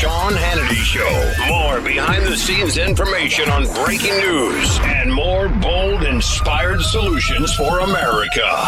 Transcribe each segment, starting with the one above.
Sean Hannity Show. More behind the scenes information on breaking news and more bold, inspired solutions for America.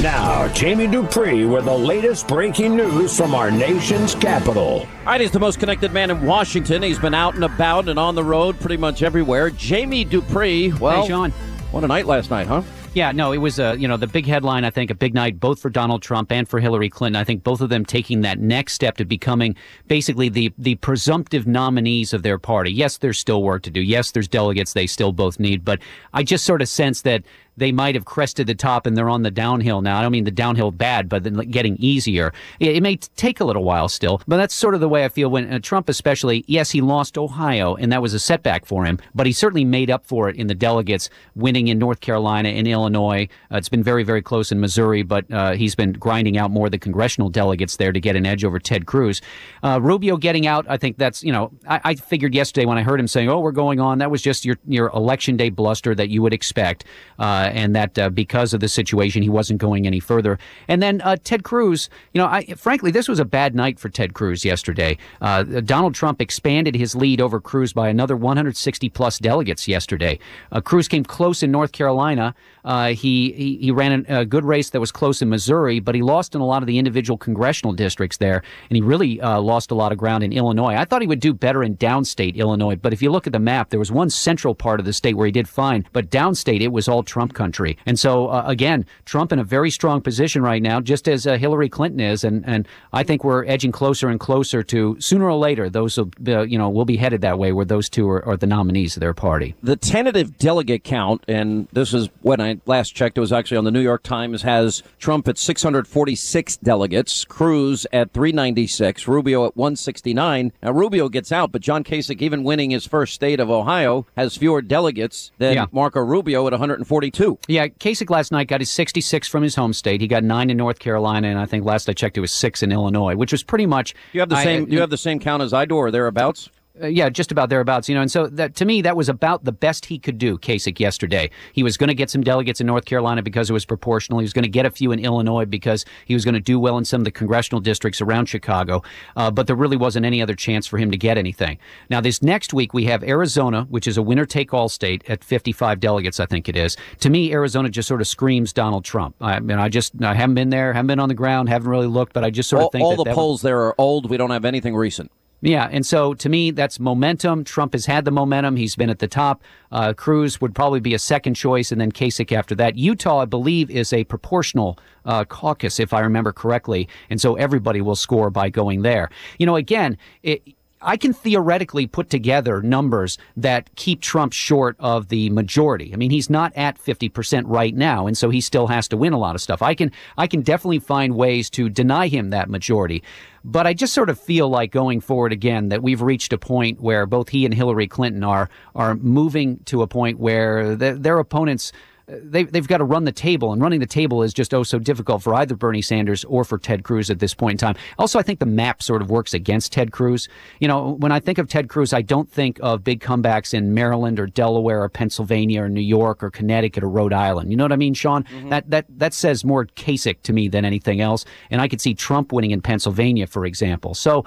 Now, Jamie Dupree with the latest breaking news from our nation's capital. All right, he's the most connected man in Washington. He's been out and about and on the road pretty much everywhere. Jamie Dupree. Well, hey, Sean. What a night last night, huh? Yeah, no, it was uh, you know the big headline. I think a big night both for Donald Trump and for Hillary Clinton. I think both of them taking that next step to becoming basically the the presumptive nominees of their party. Yes, there's still work to do. Yes, there's delegates they still both need, but I just sort of sense that they might have crested the top and they're on the downhill now. I don't mean the downhill bad, but getting easier. It, may take a little while still, but that's sort of the way I feel when uh, Trump, especially, yes, he lost Ohio and that was a setback for him, but he certainly made up for it in the delegates, winning in North Carolina and Illinois. Uh, it's been very, very close in Missouri, but uh, he's been grinding out more of the congressional delegates there to get an edge over Ted Cruz. Uh, Rubio getting out, I think that's, you know, I, I, figured yesterday when I heard him saying, oh, we're going on, that was just your, your election day bluster that you would expect. Uh, and that uh, because of the situation, he wasn't going any further. And then uh, Ted Cruz, you know, I, frankly, this was a bad night for Ted Cruz yesterday. Uh, Donald Trump expanded his lead over Cruz by another 160 plus delegates yesterday. Uh, Cruz came close in North Carolina. he, he, he ran a good race that was close in Missouri, but he lost in a lot of the individual congressional districts there, and he really lost a lot of ground in Illinois. I thought he would do better in downstate Illinois, but if you look at the map, there was one central part of the state where he did fine, but downstate it was all Trump country. And so, uh, again, Trump in a very strong position right now, just as uh, Hillary Clinton is. And, and I think we're edging closer and closer to sooner or later, those will, uh, you know, will be headed that way where those two are, are the nominees of their party. The tentative delegate count, and this is when I last checked, it was actually on the New York Times, has Trump at 646 delegates, Cruz at 396, Rubio at 169. Now, Rubio gets out, but John Kasich, even winning his first state of Ohio, has fewer delegates than yeah. Marco Rubio at 142. Yeah, Kasich last night got his 66 from his home state. He got nine in North Carolina, and I think last I checked it was six in Illinois, which was pretty much. You have the same. I, you have the same count as I do, or thereabouts. Uh, yeah, just about thereabouts, you know. And so that to me, that was about the best he could do. Kasich yesterday, he was going to get some delegates in North Carolina because it was proportional. He was going to get a few in Illinois because he was going to do well in some of the congressional districts around Chicago. Uh, but there really wasn't any other chance for him to get anything. Now, this next week we have Arizona, which is a winner-take-all state at 55 delegates, I think it is. To me, Arizona just sort of screams Donald Trump. I mean, I just I haven't been there, haven't been on the ground, haven't really looked, but I just sort of all, think all that the polls would... there are old. We don't have anything recent. Yeah, and so to me, that's momentum. Trump has had the momentum. He's been at the top. Uh, Cruz would probably be a second choice, and then Kasich after that. Utah, I believe, is a proportional uh, caucus, if I remember correctly, and so everybody will score by going there. You know, again, it, I can theoretically put together numbers that keep Trump short of the majority. I mean, he's not at 50% right now, and so he still has to win a lot of stuff. I can, I can definitely find ways to deny him that majority. But I just sort of feel like going forward again that we've reached a point where both he and Hillary Clinton are, are moving to a point where the, their opponents they, they've got to run the table, and running the table is just oh so difficult for either Bernie Sanders or for Ted Cruz at this point in time. Also, I think the map sort of works against Ted Cruz. You know, when I think of Ted Cruz, I don't think of big comebacks in Maryland or Delaware or Pennsylvania or New York or Connecticut or Rhode Island. You know what I mean, Sean? Mm-hmm. That that that says more Kasich to me than anything else. And I could see Trump winning in Pennsylvania, for example. So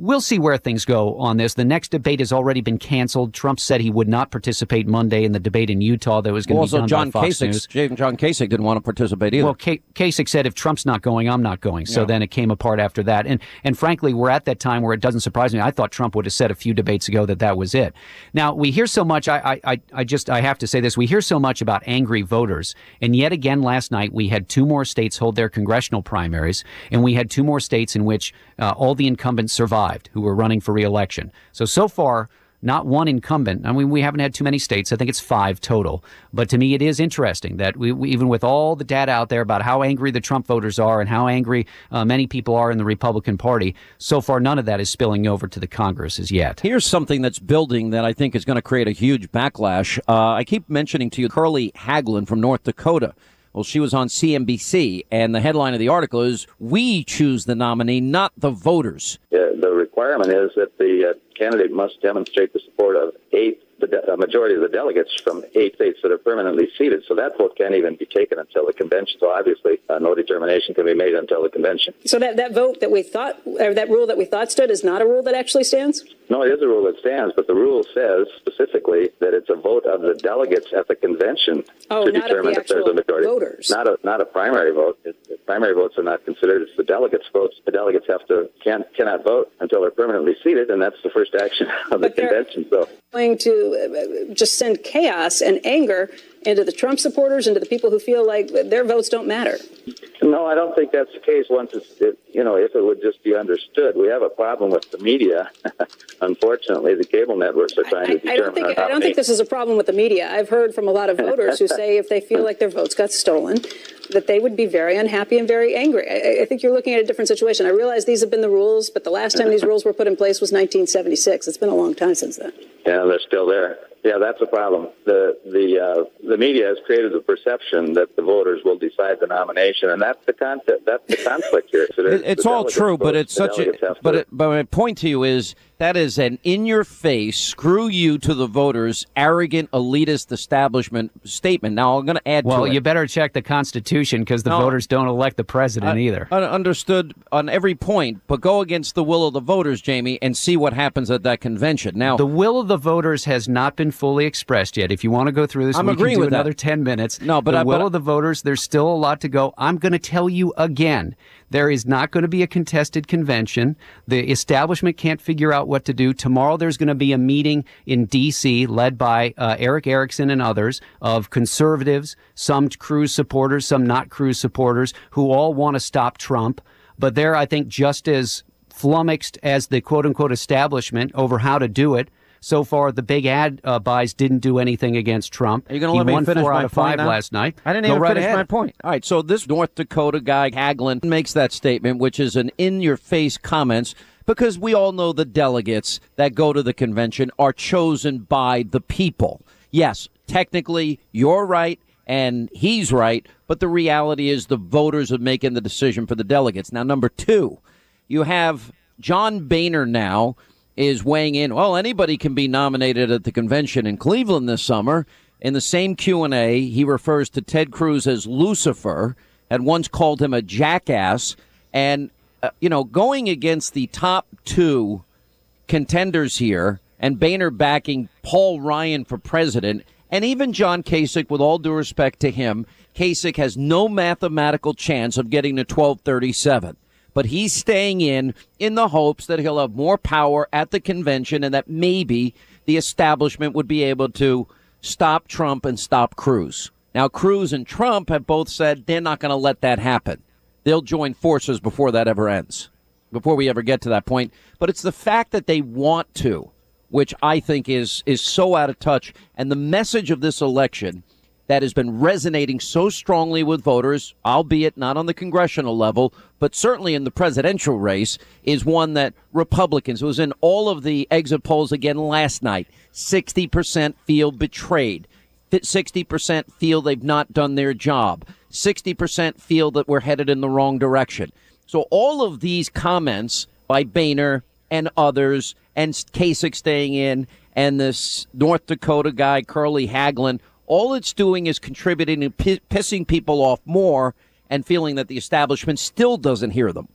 We'll see where things go on this. The next debate has already been canceled. Trump said he would not participate Monday in the debate in Utah that was going well, to be done John by Fox Kasich, News. John Kasich didn't want to participate either. Well, K- Kasich said if Trump's not going, I'm not going. So yeah. then it came apart after that. And and frankly, we're at that time where it doesn't surprise me. I thought Trump would have said a few debates ago that that was it. Now we hear so much. I I I just I have to say this. We hear so much about angry voters, and yet again last night we had two more states hold their congressional primaries, and we had two more states in which uh, all the incumbents survived who were running for reelection. So, so far, not one incumbent. I mean, we haven't had too many states. I think it's five total. But to me, it is interesting that we, we, even with all the data out there about how angry the Trump voters are and how angry uh, many people are in the Republican Party, so far none of that is spilling over to the Congress as yet. Here's something that's building that I think is going to create a huge backlash. Uh, I keep mentioning to you Curly Haugland from North Dakota. Well, she was on CNBC, and the headline of the article is "We choose the nominee, not the voters." Uh, the requirement is that the uh, candidate must demonstrate the support of eight the, a majority of the delegates from eight states that are permanently seated. So that vote can't even be taken until the convention. So obviously, uh, no determination can be made until the convention. So that, that vote that we thought, or that rule that we thought stood is not a rule that actually stands? No, it is a rule that stands, but the rule says specifically that it's a vote of the delegates at the convention oh, to determine the if there's a majority. Voters. Not a not a primary vote. It, primary votes are not considered. It's the delegates' votes. The delegates have to can cannot vote until they're permanently seated, and that's the first action of the convention. So going to uh, just send chaos and anger into the Trump supporters, and into the people who feel like their votes don't matter. No, I don't think that's the case. Once it's, it, you know, if it would just be understood, we have a problem with the media. Unfortunately, the cable networks are trying I, to determine. I don't think I don't think this is a problem with the media. I've heard from a lot of voters who say if they feel like their votes got stolen, that they would be very unhappy and very angry. I, I, think you're looking at a different situation. I realize these have been the rules, but the last time these rules were put in place was 1976. It's been a long time since then. Yeah, they're still there. Yeah, that's a problem. The the uh, the media has created the perception that the voters will decide the nomination, and that's the concept. That's the conflict here. So it's all true, but it's such a. But it, but my point to you is that is an in your face, screw you to the voters, arrogant, elitist establishment statement. Now, I'm going to add well, to you better check the Constitution because the no, voters don't elect the president I, either. I understood on every point, but go against the will of the voters, Jamie, and see what happens at that convention. Now, the will of the voters has not been fully expressed yet. If you want to go through this, I'm we agreeing can do with another that. 10 minutes. No, but the I, will but of the voters, there's still a lot to go. I'm going to tell you again there is not going to be a contested convention. The establishment can't figure out what to do. Tomorrow there's going to be a meeting in D.C. led by uh, Erick Erickson and others of conservatives, some Cruz supporters, some not Cruz supporters, who all want to stop Trump. But they're, I think, just as flummoxed as the quote unquote establishment over how to do it. So far, the big ad uh, buys didn't do anything against Trump. Are you going to let me finish four my out of five now? last night. I didn't Go even right finish ahead. my point. All right, so this North Dakota guy Haugland makes that statement, which is an in-your-face comments because we all know the delegates that go to the convention are chosen by the people. Yes, technically, you're right and he's right, but the reality is the voters are making the decision for the delegates. Now, number two, you have John Boehner now is weighing in. Well, anybody can be nominated at the convention in Cleveland this summer. In the same Q&A, he refers to Ted Cruz as Lucifer, had once called him a jackass, and uh, you know, going against the top two contenders here, and Boehner backing Paul Ryan for president, and even John Kasich, with all due respect to him, Kasich has no mathematical chance of getting to 1237 but he's staying in in the hopes that he'll have more power at the convention and that maybe the establishment would be able to stop Trump and stop Cruz. Now, Cruz and Trump have both said they're not going to let that happen. They'll join forces before that ever ends, before we ever get to that point. But it's the fact that they want to, which I think is is so out of touch. And the message of this election that has been resonating so strongly with voters, albeit not on the congressional level, but certainly in the presidential race, is one that Republicans, was in all of the exit polls again last night, 60% feel betrayed. 60% feel they've not done their job. 60% feel that we're headed in the wrong direction. So all of these comments by Boehner and others and Kasich staying in and this North Dakota guy, Curly Haugland, all it's doing is contributing and p- pissing people off more and feeling that the establishment still doesn't hear them.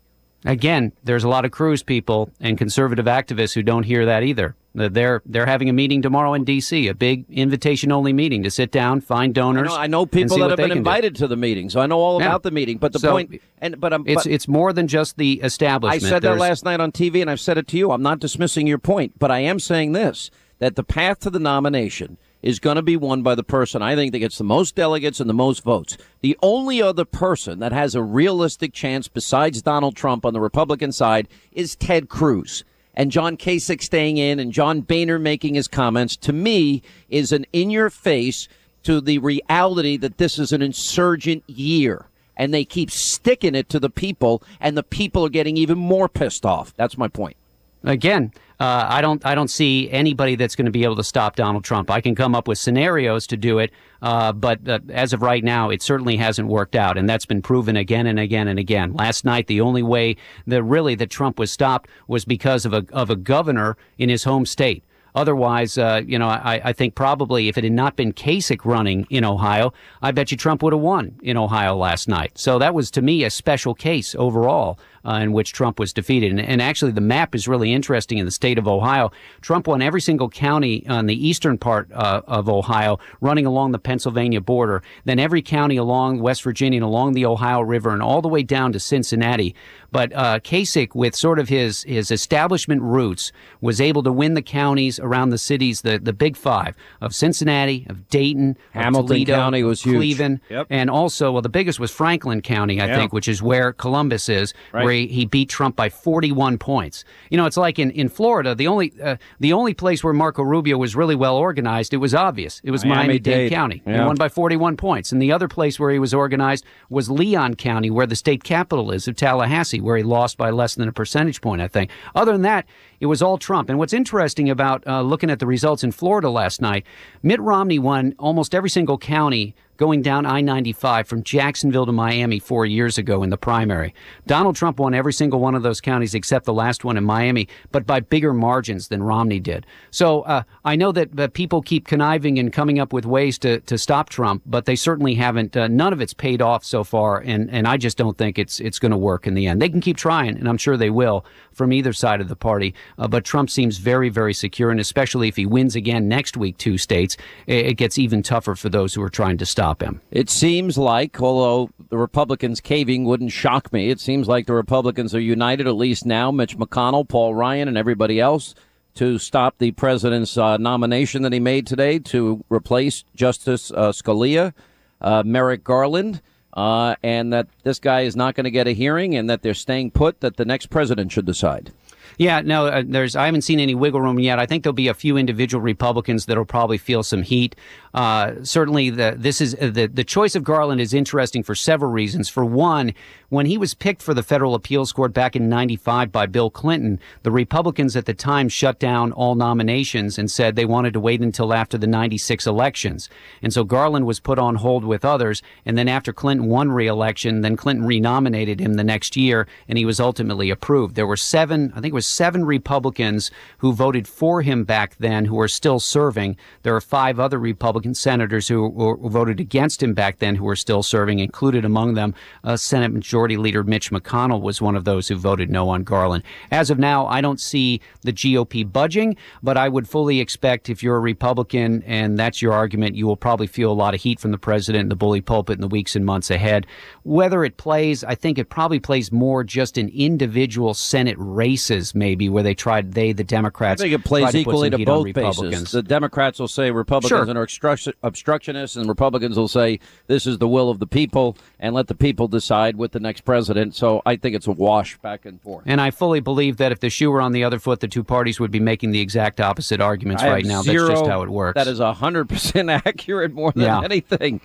Again, there's a lot of Cruz people and conservative activists who don't hear that either. They're they're having a meeting tomorrow in D.C., a big invitation-only meeting to sit down, find donors. I know, I know people that have been invited do. to the meeting, so I know all about yeah. the meeting. But the so, point, and but, um, it's but, it's more than just the establishment. I said there's, that last night on TV, and I've said it to you. I'm not dismissing your point, but I am saying this: that the path to the nomination is going to be won by the person I think that gets the most delegates and the most votes. The only other person that has a realistic chance besides Donald Trump on the Republican side is Ted Cruz. And John Kasich staying in and John Boehner making his comments, to me, is an in your face to the reality that this is an insurgent year. And they keep sticking it to the people, and the people are getting even more pissed off. That's my point. Again, uh, I don't I don't see anybody that's going to be able to stop Donald Trump. I can come up with scenarios to do it, uh, but uh, as of right now, it certainly hasn't worked out, and that's been proven again and again and again. Last night, the only way that really that Trump was stopped was because of a of a governor in his home state. Otherwise, uh, you know, I, I think probably if it had not been Kasich running in Ohio, I bet you Trump would have won in Ohio last night. So that was to me a special case overall uh, in which Trump was defeated. And, and, actually, the map is really interesting in the state of Ohio. Trump won every single county on the eastern part uh, of Ohio, running along the Pennsylvania border, then every county along West Virginia and along the Ohio River, and all the way down to Cincinnati. But uh, Kasich, with sort of his his establishment roots, was able to win the counties around the cities, the the big five of Cincinnati, of Dayton, Hamilton of Toledo, County was huge. Cleveland, yep. and also well, the biggest was Franklin County, I yeah. think, which is where Columbus is, right. where he, he, beat Trump by 41 points. You know, it's like in, in Florida, the only uh, the only place where Marco Rubio was really well organized, it was obvious. It was Miami Dade County. Yeah. He won by 41 points. And the other place where he was organized was Leon County, where the state capital is of Tallahassee, where he lost by less than a percentage point, I think. Other than that, it was all Trump. And what's interesting about uh, looking at the results in Florida last night, Mitt Romney won almost every single county going down I 95 from Jacksonville to Miami four years ago in the primary. Donald Trump won every single one of those counties except the last one in Miami, but by bigger margins than Romney did. So uh, I know that people keep conniving and coming up with ways to, to stop Trump, but they certainly haven't. Uh, none of it's paid off so far, and, and I just don't think it's it's going to work in the end. They can keep trying, and I'm sure they will from either side of the party. Uh, but Trump seems very, very secure, and especially if he wins again next week, two states, it, it gets even tougher for those who are trying to stop him. It seems like, although the Republicans caving wouldn't shock me, it seems like the Republicans are united, at least now, Mitch McConnell, Paul Ryan, and everybody else, to stop the president's uh, nomination that he made today to replace Justice uh, Scalia, uh, Merrick Garland. Uh, and that this guy is not going to get a hearing, and that they're staying put. That the next president should decide. Yeah, no, uh, there's. I haven't seen any wiggle room yet. I think there'll be a few individual Republicans that'll probably feel some heat. Uh, certainly, the this is uh, the the choice of Garland is interesting for several reasons. For one, when he was picked for the federal appeals court back in '95 by Bill Clinton, the Republicans at the time shut down all nominations and said they wanted to wait until after the '96 elections. And so Garland was put on hold with others. And then after Clinton won re-election, then Clinton renominated him the next year, and he was ultimately approved. There were seven, I think it was seven Republicans who voted for him back then who are still serving. There are five other Republican senators who, who voted against him back then who are still serving, included among them uh, Senate Majority Leader Mitch McConnell was one of those who voted no on Garland. As of now, I don't see the GOP budging, but I would fully expect if you're a Republican and that's your argument, you will probably feel a lot of heat from the president and the bully pulpit in the weeks and months ahead. Whether it plays, I think it probably plays more just in individual Senate races maybe where they tried they the Democrats. I think it plays to equally to both bases. The Democrats will say Republicans sure. are obstruction, obstructionists, and Republicans will say this is the will of the people, and let the people decide with the next president. So I think it's a wash back and forth. And I fully believe that if the shoe were on the other foot, the two parties would be making the exact opposite arguments I right now. Zero, That's just how it works. That is hundred percent accurate, more than Yeah. anything.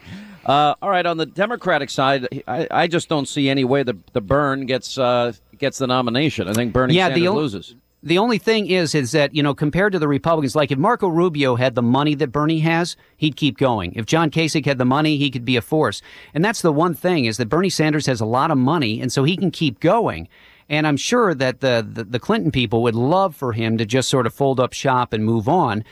Uh, all right, on the Democratic side, I, I just don't see any way the the Burn gets uh, gets the nomination. I think Bernie Yeah, Sanders the o- loses. The only thing is, is that, you know, compared to the Republicans, like if Marco Rubio had the money that Bernie has, he'd keep going. If John Kasich had the money, he could be a force. And that's the one thing is that Bernie Sanders has a lot of money, and so he can keep going. And I'm sure that the, the, the Clinton people would love for him to just sort of fold up shop and move on.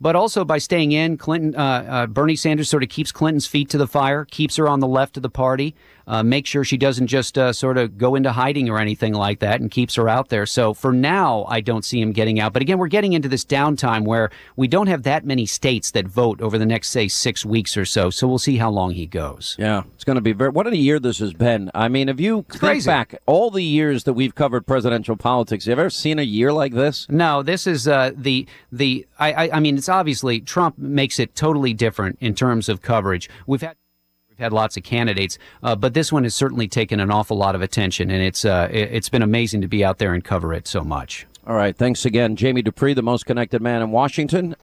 But also by staying in, Clinton, uh, uh, Bernie Sanders sort of keeps Clinton's feet to the fire, keeps her on the left of the party, uh, makes sure she doesn't just uh, sort of go into hiding or anything like that, and keeps her out there. So for now, I don't see him getting out. But again, we're getting into this downtime where we don't have that many states that vote over the next, say, six weeks or so. So we'll see how long he goes. Yeah, it's going to be very. What a year this has been. I mean, if you think crazy. back all the years that we've covered presidential politics, have you ever seen a year like this? No, this is uh, the the. I, I I mean, it's obviously Trump makes it totally different in terms of coverage. We've had. We've had lots of candidates, uh, but this one has certainly taken an awful lot of attention, and it's uh, it, it's been amazing to be out there and cover it so much. All right, thanks again, Jamie Dupree, the most connected man in Washington.